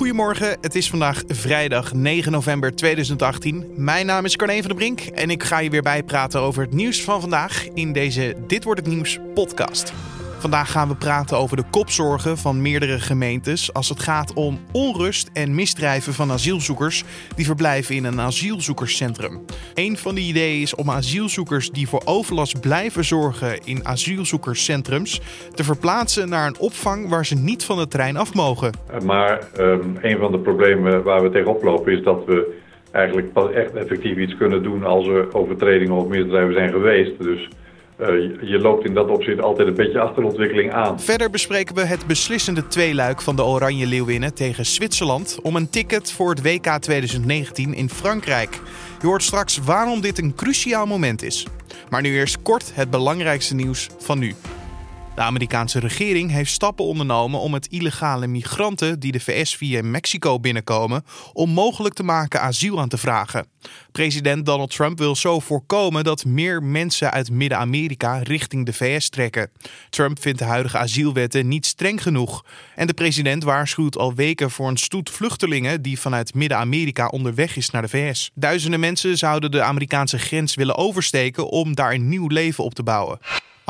Goedemorgen, het is vandaag vrijdag 9 november 2018. Mijn naam is Carne van der Brink en ik ga je weer bijpraten over het nieuws van vandaag in deze Dit wordt het nieuws podcast. Vandaag gaan we praten over de kopzorgen van meerdere gemeentes als het gaat om onrust en misdrijven van asielzoekers die verblijven in een asielzoekerscentrum. Een van die ideeën is om asielzoekers die voor overlast blijven zorgen in asielzoekerscentrums te verplaatsen naar een opvang waar ze niet van de trein af mogen. Maar um, een van de problemen waar we tegenop lopen is dat we eigenlijk pas echt effectief iets kunnen doen als er overtredingen of misdrijven zijn geweest. Dus uh, je loopt in dat opzicht altijd een beetje achter de ontwikkeling aan. Verder bespreken we het beslissende tweeluik van de Oranje Leeuwinnen tegen Zwitserland om een ticket voor het WK 2019 in Frankrijk. Je hoort straks waarom dit een cruciaal moment is. Maar nu eerst kort het belangrijkste nieuws van nu. De Amerikaanse regering heeft stappen ondernomen om het illegale migranten die de VS via Mexico binnenkomen onmogelijk te maken asiel aan te vragen. President Donald Trump wil zo voorkomen dat meer mensen uit Midden-Amerika richting de VS trekken. Trump vindt de huidige asielwetten niet streng genoeg. En de president waarschuwt al weken voor een stoet vluchtelingen die vanuit Midden-Amerika onderweg is naar de VS. Duizenden mensen zouden de Amerikaanse grens willen oversteken om daar een nieuw leven op te bouwen.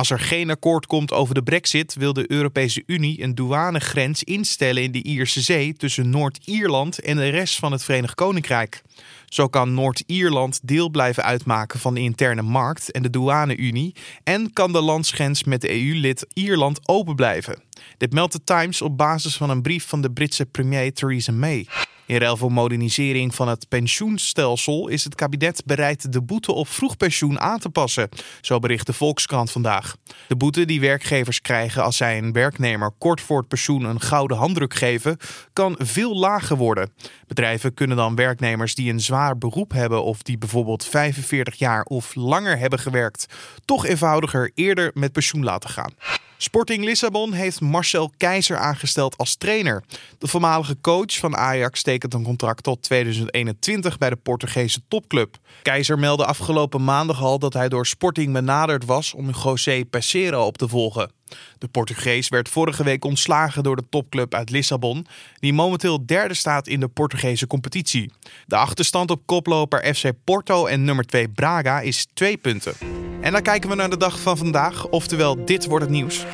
Als er geen akkoord komt over de brexit, wil de Europese Unie een douanegrens instellen in de Ierse Zee tussen Noord-Ierland en de rest van het Verenigd Koninkrijk. Zo kan Noord-Ierland deel blijven uitmaken van de interne markt en de douane-Unie en kan de landsgrens met de EU-lid Ierland open blijven. Dit meldt de Times op basis van een brief van de Britse premier Theresa May. In ruil voor modernisering van het pensioenstelsel is het kabinet bereid de boete op vroegpensioen aan te passen, zo bericht de Volkskrant vandaag. De boete die werkgevers krijgen als zij een werknemer kort voor het pensioen een gouden handdruk geven, kan veel lager worden. Bedrijven kunnen dan werknemers die een zwaar beroep hebben of die bijvoorbeeld 45 jaar of langer hebben gewerkt, toch eenvoudiger eerder met pensioen laten gaan. Sporting Lissabon heeft Marcel Keizer aangesteld als trainer. De voormalige coach van Ajax tekent een contract tot 2021 bij de Portugese topclub. Keizer meldde afgelopen maandag al dat hij door Sporting benaderd was om José Peseiro op te volgen. De Portugees werd vorige week ontslagen door de topclub uit Lissabon, die momenteel derde staat in de Portugese competitie. De achterstand op koploper FC Porto en nummer 2 Braga is twee punten. En dan kijken we naar de dag van vandaag, oftewel dit wordt het nieuws.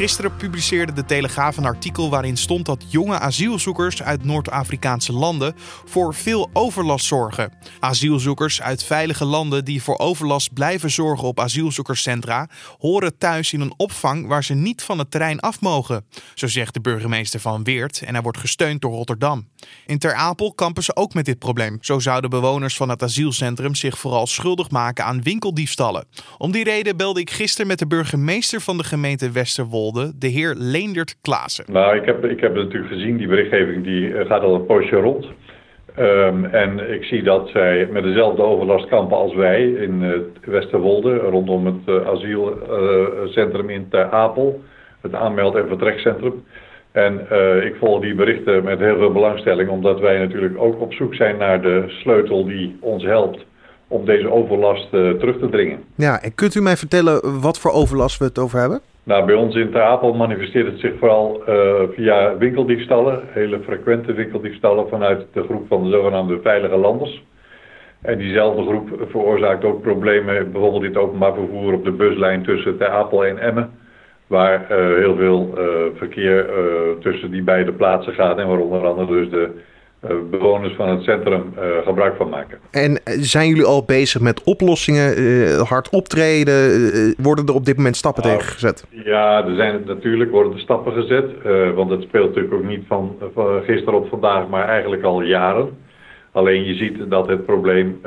Gisteren publiceerde de Telegraaf een artikel waarin stond dat jonge asielzoekers uit Noord-Afrikaanse landen voor veel overlast zorgen. Asielzoekers uit veilige landen die voor overlast blijven zorgen op asielzoekerscentra horen thuis in een opvang waar ze niet van het terrein af mogen. Zo zegt de burgemeester van Weert en hij wordt gesteund door Rotterdam. In Ter Apel kampen ze ook met dit probleem. Zo zouden bewoners van het asielcentrum zich vooral schuldig maken aan winkeldiefstallen. Om die reden belde ik gisteren met de burgemeester van de gemeente De heer Leendert Klaassen. Nou, ik heb, ik heb het natuurlijk gezien, die berichtgeving die eh, gaat al een poosje rond. Um, en ik zie dat zij met dezelfde overlast kampen als wij in uh, Westerwolde, rondom het uh, asielcentrum uh, in Ter Apel, het aanmeld- en vertrekcentrum. En ik volg die berichten met heel veel belangstelling, omdat wij natuurlijk ook op zoek zijn naar de sleutel die ons helpt om deze overlast terug te dringen. Ja, en kunt u mij vertellen wat voor overlast we het over hebben? Nou, bij ons in Apel manifesteert het zich vooral uh, via winkeldiefstallen, hele frequente winkeldiefstallen vanuit de groep van de zogenaamde veilige landers. En diezelfde groep veroorzaakt ook problemen, bijvoorbeeld in het openbaar vervoer op de buslijn tussen Ter Apel en Emmen. Waar uh, heel veel uh, verkeer tussen die beide plaatsen gaat en waar onder andere dus de eh, bewoners van het centrum uh, gebruik van maken. En eh, zijn jullie al bezig met oplossingen, hard optreden? worden er op dit moment stappen nou, tegen gezet? Ja, er zijn natuurlijk worden er stappen gezet. want het speelt natuurlijk ook niet van, van, gisteren op vandaag, maar eigenlijk al jaren. Alleen je ziet dat het probleem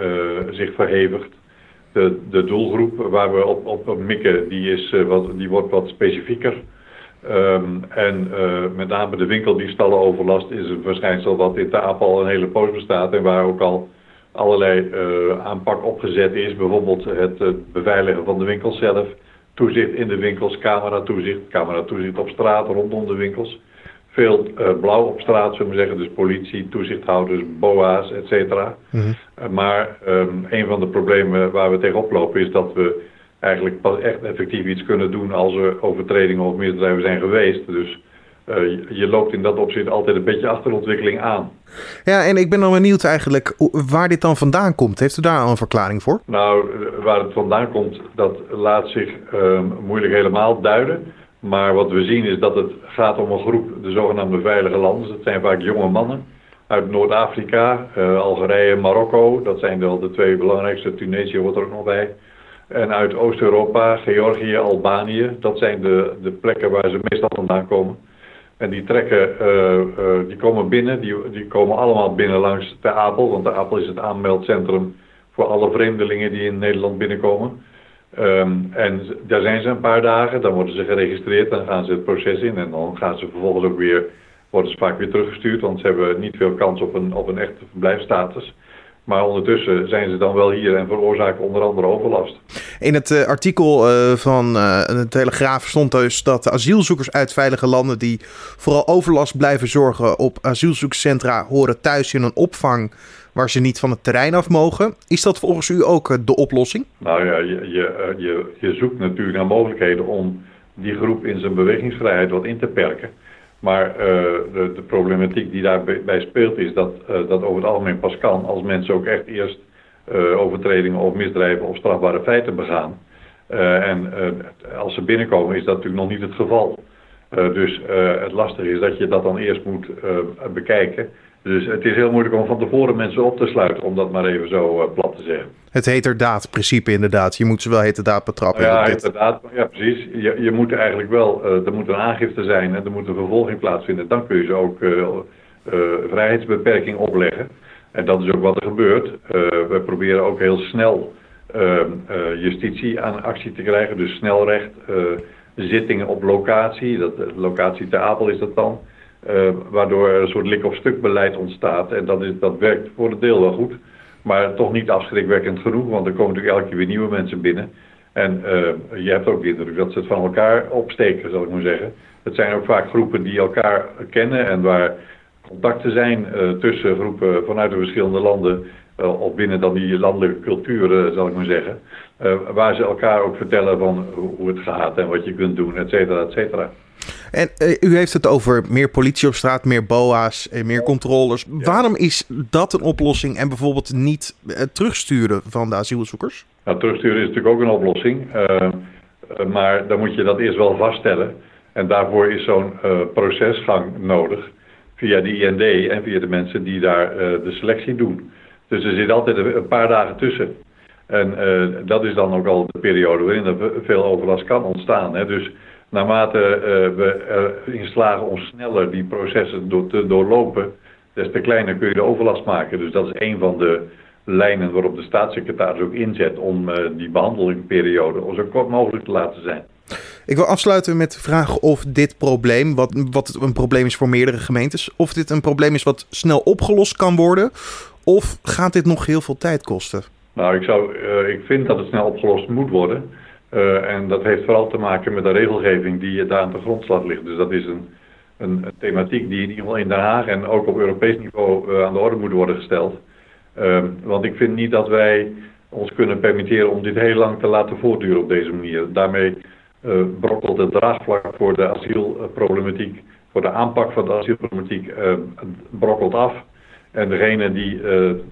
zich verhevigt. De, de doelgroep waar we op, op mikken, die, is, wat, die wordt wat specifieker. Um, en uh, met name de winkeldiefstallenoverlast is een verschijnsel wat in Taap al een hele poos bestaat en waar ook al allerlei uh, aanpak opgezet is. Bijvoorbeeld het uh, beveiligen van de winkels zelf, toezicht in de winkels, camera-toezicht, camera-toezicht op straat rondom de winkels. Veel blauw op straat, zullen we zeggen, dus politie, toezichthouders, boa's, et cetera. Mm -hmm. maar um, een van de problemen waar we tegenop lopen is dat we eigenlijk pas echt effectief iets kunnen doen als er overtredingen of misdrijven zijn geweest. Dus je loopt in dat opzicht altijd een beetje achter de ontwikkeling aan. Ja, en ik ben dan benieuwd eigenlijk waar dit dan vandaan komt. Heeft u daar al een verklaring voor? Nou, waar het vandaan komt, dat laat zich ehm, moeilijk helemaal duiden. Maar wat we zien is dat het gaat om een groep, de zogenaamde veilige landen. Dat zijn vaak jonge mannen uit Noord-Afrika, uh, Algerije, Marokko. Dat zijn wel de twee belangrijkste. Tunesië wordt er ook nog bij. En uit Oost-Europa, Georgië, Albanië. Dat zijn de, de plekken waar ze meestal vandaan komen. En die trekken, uh, uh, die komen binnen, die, die komen allemaal binnen langs de Apel. Want de Apel is het aanmeldcentrum voor alle vreemdelingen die in Nederland binnenkomen. Um, en daar zijn ze een paar dagen, dan worden ze geregistreerd, dan gaan ze het proces in en dan gaan ze vervolgens ook weer, worden vaak weer teruggestuurd, want ze hebben niet veel kans op een, op een echte verblijfstatus. Maar ondertussen zijn ze dan wel hier en veroorzaken onder andere overlast. In het uh, artikel uh, van uh, de Telegraaf stond dus dat asielzoekers uit veilige landen die vooral overlast blijven zorgen op asielzoekerscentra horen thuis in een opvang waar ze niet van het terrein af mogen. Is dat volgens u ook eh, de oplossing? Nou ja, je, je, eh, je, je zoekt natuurlijk naar mogelijkheden om die groep in zijn bewegingsvrijheid wat in te perken. Maar uh, de, de, problematiek die daarbij speelt is dat uh, dat over het algemeen pas kan als mensen ook echt eerst uh, overtredingen of misdrijven of strafbare feiten begaan. en als ze binnenkomen is dat natuurlijk nog niet het geval. dus het lastige is dat je dat dan eerst moet bekijken. Dus het is heel moeilijk om van tevoren mensen op te sluiten, om dat maar even zo uh, plat te zeggen. Het heterdaad-principe inderdaad. Je moet ze wel heterdaad betrappen. Ja, inderdaad. Ja, precies. Je, je moet eigenlijk wel, uh, er moet een aangifte zijn en er moet een vervolging plaatsvinden. Dan kun je ze ook uh, vrijheidsbeperking opleggen. En dat is ook wat er gebeurt. we proberen ook heel snel ehm, justitie aan actie te krijgen. Dus snelrecht, zittingen op locatie. Dat, locatie Apel is dat dan. Uh, waardoor er een soort lik-of-stuk beleid ontstaat. En dat, is, dat werkt voor een deel wel goed. Maar toch niet afschrikwekkend genoeg, want er komen natuurlijk elke keer weer nieuwe mensen binnen. En uh, je hebt ook de indruk dat ze het van elkaar opsteken, zal ik maar zeggen. Het zijn ook vaak groepen die elkaar kennen en waar contacten zijn uh, tussen groepen vanuit de verschillende landen. Of binnen dan die landelijke culturen, zal ik maar zeggen. waar ze elkaar ook vertellen van hoe het gaat en wat je kunt doen, et cetera, et cetera. En uh, u heeft het over meer politie op straat, meer BOA's en meer controles. Ja. Waarom is dat een oplossing en bijvoorbeeld niet uh, terugsturen van de asielzoekers? Nou, terugsturen is natuurlijk ook een oplossing. Uh, maar dan moet je dat eerst wel vaststellen. En daarvoor is zo'n procesgang nodig. Via de IND en via de mensen die daar de selectie doen. Dus er zit altijd een paar dagen tussen. En dat is dan ook al de periode waarin er veel overlast kan ontstaan. Hè. Dus naarmate uh, we erin slagen om sneller die processen door te doorlopen, des te kleiner kun je de overlast maken. Dus dat is een van de lijnen waarop de staatssecretaris ook inzet om uh, die behandelingsperiode zo kort mogelijk te laten zijn. Ik wil afsluiten met de vraag of dit probleem, wat, wat een probleem is voor meerdere gemeentes, of dit een probleem is wat snel opgelost kan worden, of gaat dit nog heel veel tijd kosten? Nou, ik, zou, uh, ik vind dat het snel opgelost moet worden. Uh, en dat heeft vooral te maken met de regelgeving die daar aan de grondslag ligt. Dus dat is een, een, thematiek die in ieder geval in Den Haag en ook op Europees niveau uh, aan de orde moet worden gesteld. Uh, want ik vind niet dat wij ons kunnen permitteren om dit heel lang te laten voortduren op deze manier. Daarmee brokkelt het draagvlak voor de asielproblematiek, voor de aanpak van de asielproblematiek, brokkelt af. En degenen die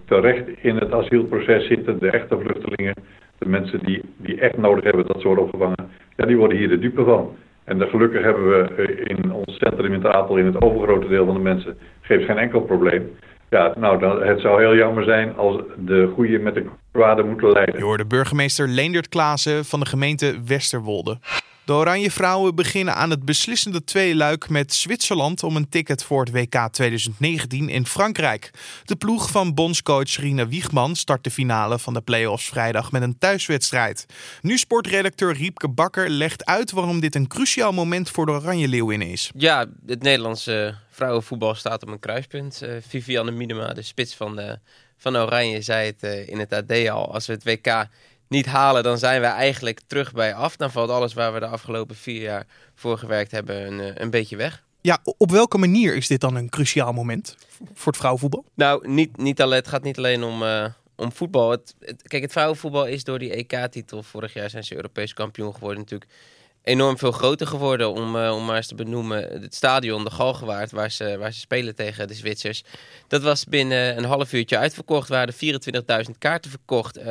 terecht in het asielproces zitten, de echte vluchtelingen, de mensen die, die echt nodig hebben dat worden opgevangen, ja, die worden hier de dupe van. En de, gelukkig hebben we eh, in ons centrum in Apel in het overgrote deel van de mensen geeft geen enkel probleem. Ja, nou, het zou heel jammer zijn als de goede met de kwade moeten leiden. Je hoorde burgemeester Leendert Klaassen van de gemeente Westerwolde. De Oranje Vrouwen beginnen aan het beslissende tweeluik met Zwitserland om een ticket voor het WK 2019 in Frankrijk. De ploeg van bondscoach Rina Wiegman start de finale van de play-offs vrijdag met een thuiswedstrijd. Nu sportredacteur Riepke Bakker legt uit waarom dit een cruciaal moment voor de Oranje Leeuwinnen is. Ja, het Nederlandse vrouwenvoetbal staat op een kruispunt. Uh, Vivianne Minima, de spits van, de, van Oranje, zei het uh, in het AD al. Als we het WK niet halen, dan zijn we eigenlijk terug bij af. Dan valt alles waar we de afgelopen vier jaar voor gewerkt hebben een, eh, een beetje weg. Ja, op welke manier is dit dan een cruciaal moment voor het vrouwenvoetbal? Nou, niet, niet alleen, het gaat niet alleen om, uh, om voetbal. Het, het, kijk, het vrouwenvoetbal is door die EK-titel vorig jaar zijn ze Europees kampioen geworden natuurlijk enorm veel groter geworden. Om, uh, om maar eens te benoemen, het stadion, de Galgenwaard, waar ze, waar ze spelen tegen de Zwitsers. Dat was binnen een half uurtje uitverkocht. Er waren 24.000 kaarten verkocht. Uh,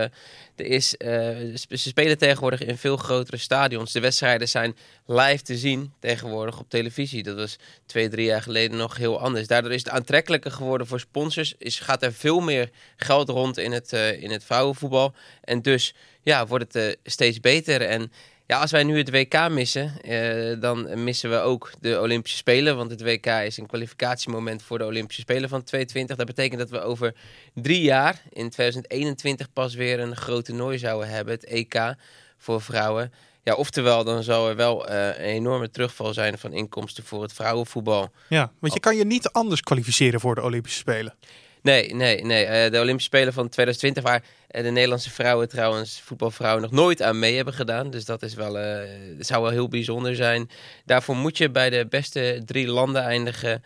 er is, uh, ze spelen tegenwoordig in veel grotere stadions. De wedstrijden zijn live te zien tegenwoordig op televisie. Dat was twee, drie jaar geleden nog heel anders. Daardoor is het aantrekkelijker geworden voor sponsors. Is, gaat er veel meer geld rond in het, in het vrouwenvoetbal. En dus ja, wordt het steeds beter. En ja, als wij nu het WK missen, eh, dan missen we ook de Olympische Spelen. Want het WK is een kwalificatiemoment voor de Olympische Spelen van 2022. Dat betekent dat we over drie jaar, in 2021, pas weer een groot toernooi zouden hebben. Het EK voor vrouwen. Ja, oftewel, dan zal er wel uh, een enorme terugval zijn van inkomsten voor het vrouwenvoetbal. Ja, want je kan je niet anders kwalificeren voor de Olympische Spelen. Nee, nee, nee. Uh, de Olympische Spelen van 2020, waar uh, de Nederlandse vrouwen trouwens, voetbalvrouwen, nog nooit aan mee hebben gedaan. Dus dat is wel, uh, zou wel heel bijzonder zijn. Daarvoor moet je bij de beste drie landen eindigen.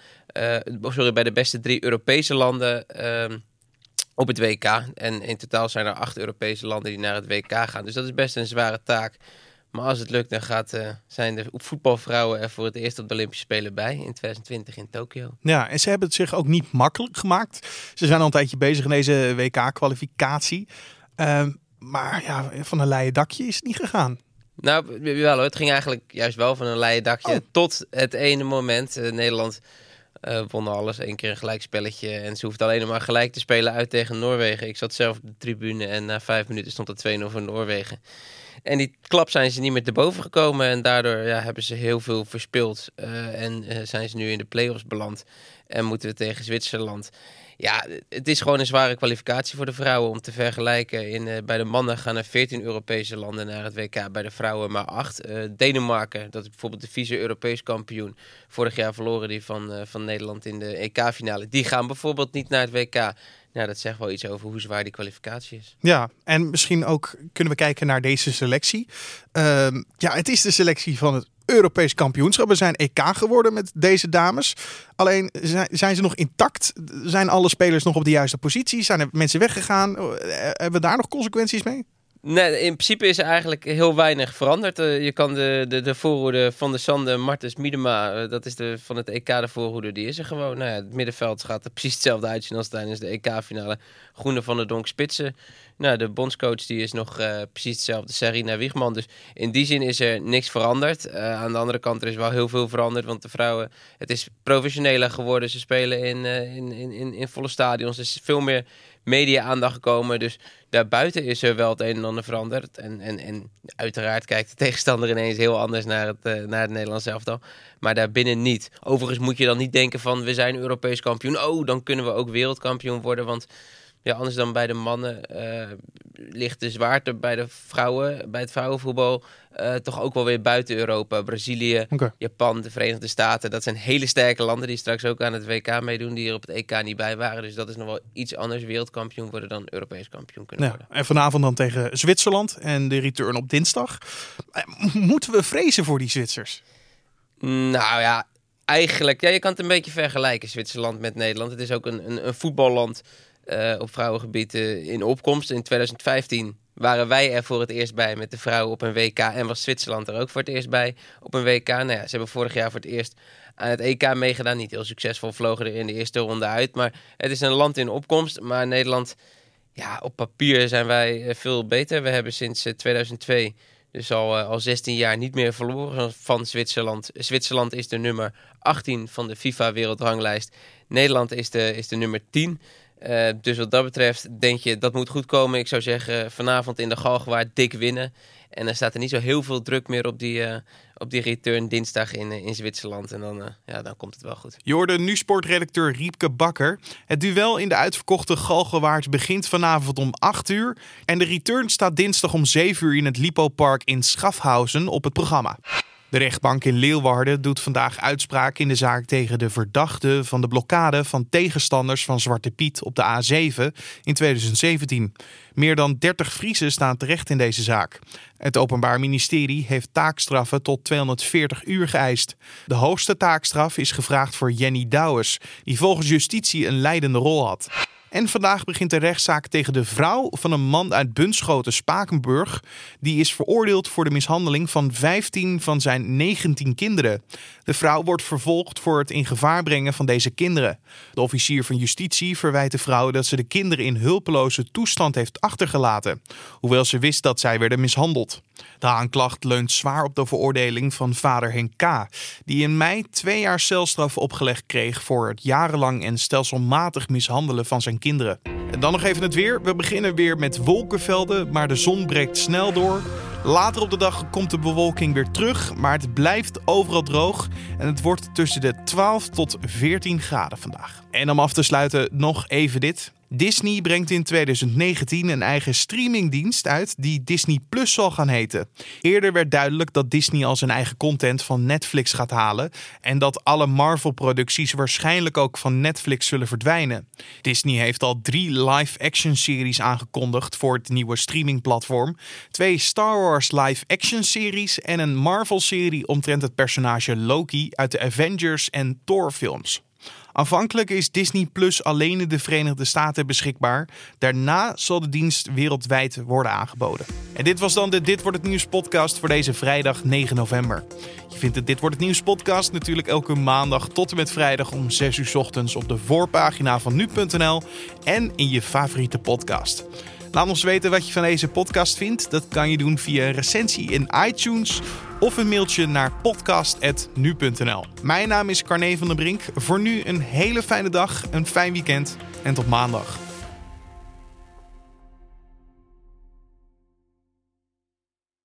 sorry, bij de beste drie Europese landen ehm, op het WK. En in totaal zijn er acht Europese landen die naar het WK gaan. Dus dat is best een zware taak. Maar als het lukt, dan gaat, uh, zijn de voetbalvrouwen er voor het eerst op de Olympische Spelen bij in 2020 in Tokio. Ja, en ze hebben het zich ook niet makkelijk gemaakt. Ze zijn al een tijdje bezig in deze WK-kwalificatie. Uh, maar ja, van een leien dakje is het niet gegaan. Nou, wel hoor. Het ging eigenlijk juist wel van een leien dakje. Oh. Tot het ene moment. Uh, Nederland uh, won alles. één keer een gelijkspelletje. En ze hoeft alleen maar gelijk te spelen uit tegen Noorwegen. Ik zat zelf op de tribune en na vijf minuten stond het 2-0 voor Noorwegen. En die klap zijn ze niet meer te boven gekomen. En daardoor ja, hebben ze heel veel verspeeld. Uh, en uh, zijn ze nu in de play-offs beland. En moeten we tegen Zwitserland. Ja, het is gewoon een zware kwalificatie voor de vrouwen om te vergelijken. In, uh, bij de mannen gaan er 14 Europese landen naar het WK, bij de vrouwen maar 8. Denemarken, dat is bijvoorbeeld de vice-Europees kampioen. Vorig jaar verloren die van, van Nederland in de EK-finale. Die gaan bijvoorbeeld niet naar het WK. Ja, dat zegt wel iets over hoe zwaar die kwalificatie is. Ja, en misschien ook kunnen we kijken naar deze selectie. Uh, ja, het is de selectie van het Europees kampioenschap. We zijn EK geworden met deze dames. Alleen zijn ze nog intact? Zijn alle spelers nog op de juiste positie? Zijn er mensen weggegaan? Eh, hebben we daar nog consequenties mee? Nee, in principe is er eigenlijk heel weinig veranderd. Uh, je kan de, de, de voorhoede van de Sande, Martens, Miedema, uh, dat is de, van het EK de voorhoede, die is er gewoon. Nou ja, het middenveld gaat er precies hetzelfde uitzien als tijdens de EK-finale. Groene van de Donk Spitsen. Nou, de bondscoach die is nog uh, precies hetzelfde, Sarina Wiegman. Dus in die zin is er niks veranderd. aan de andere kant er is wel heel veel veranderd, want de vrouwen, het is professioneler geworden. Ze spelen in, in, in, in, volle stadions, is veel meer media-aandacht gekomen. Dus daarbuiten is er wel het een en ander veranderd. En, en, en uiteraard kijkt de tegenstander ineens heel anders naar het, uh, naar het Nederlands elftal. Maar daarbinnen niet. Overigens moet je dan niet denken van we zijn Europees kampioen. Oh, dan kunnen we ook wereldkampioen worden. Want ja, anders dan bij de mannen uh, ligt de zwaarte bij de vrouwen, bij het vrouwenvoetbal, uh, toch ook wel weer buiten Europa. Brazilië, okay. Japan, de Verenigde Staten. Dat zijn hele sterke landen die straks ook aan het WK meedoen, die er op het EK niet bij waren. Dus dat is nog wel iets anders wereldkampioen worden dan Europees kampioen kunnen worden. En vanavond dan tegen Zwitserland en de return op dinsdag. Eh, moeten we vrezen voor die Zwitsers? Nou ja, eigenlijk, ja, je kan het een beetje vergelijken, Zwitserland met Nederland. Het is ook een, een, een voetballand uh, op vrouwengebied uh, in opkomst. In 2015 waren wij er voor het eerst bij met de vrouwen op een WK. En was Zwitserland er ook voor het eerst bij op een WK. Nou ja, ze hebben vorig jaar voor het eerst aan het EK meegedaan. Niet heel succesvol, vlogen er in de eerste ronde uit. Maar het is een land in opkomst. Maar Nederland, ja, op papier zijn wij eh, veel beter. We hebben sinds 2002 dus al, al 16 jaar niet meer verloren van Zwitserland. Zwitserland is de nummer 18 van de FIFA-wereldranglijst. Nederland is de, is de nummer 10. Uh, dus wat dat betreft denk je dat moet goed komen. Ik zou zeggen vanavond in de Galgenwaard dik winnen. En dan staat er niet zo heel veel druk meer op die, uh, op die return dinsdag in, uh, in Zwitserland. En dan, ja, dan komt het wel goed. Je nu sportredacteur Riepke Bakker. Het duel in de uitverkochte Galgenwaard begint vanavond om 8 uur. En de return staat dinsdag om 7 uur in het Lipo Park in Schaffhausen op het programma. De rechtbank in Leeuwarden doet vandaag uitspraak in de zaak tegen de verdachte van de blokkade van tegenstanders van Zwarte Piet op de A7 in 2017. Meer dan 30 Friesen staan terecht in deze zaak. Het Openbaar Ministerie heeft taakstraffen tot 240 uur geëist. De hoogste taakstraf is gevraagd voor Jenny Douwes, die volgens justitie een leidende rol had. En vandaag begint de rechtszaak tegen de vrouw van een man uit Bunschoten, Spakenburg. Die is veroordeeld voor de mishandeling van 15 van zijn 19 kinderen. De vrouw wordt vervolgd voor het in gevaar brengen van deze kinderen. De officier van justitie verwijt de vrouw dat ze de kinderen in hulpeloze toestand heeft achtergelaten, hoewel ze wist dat zij werden mishandeld. De aanklacht leunt zwaar op de veroordeling van vader Henk K., die in mei twee jaar celstraf opgelegd kreeg voor het jarenlang en stelselmatig mishandelen van zijn kinderen. En dan nog even het weer. We beginnen weer met wolkenvelden, maar de zon breekt snel door. Later op de dag komt de bewolking weer terug, maar het blijft overal droog en het wordt tussen de 12 tot 14 graden vandaag. En om af te sluiten nog even dit. Disney brengt in 2019 een eigen streamingdienst uit die Disney Plus zal gaan heten. Eerder werd duidelijk dat Disney al zijn eigen content van Netflix gaat halen en dat alle Marvel-producties waarschijnlijk ook van Netflix zullen verdwijnen. Disney heeft al drie live-action series aangekondigd voor het nieuwe streamingplatform, twee Star Wars live-action series en een Marvel-serie omtrent het personage Loki uit de Avengers en Thor-films. Aanvankelijk is Disney Plus alleen in de Verenigde Staten beschikbaar. Daarna zal de dienst wereldwijd worden aangeboden. En dit was dan de Dit wordt het nieuws podcast voor deze vrijdag 9 november. Je vindt de Dit wordt het nieuws podcast natuurlijk elke maandag tot en met vrijdag om 6 uur ochtends op de voorpagina van nu.nl en in je favoriete podcast. Laat ons weten wat je van deze podcast vindt. Dat kan je doen via recensie in iTunes of een mailtje naar podcast.nu.nl. Mijn naam is Carne van der Brink. Voor nu een hele fijne dag, een fijn weekend en tot maandag.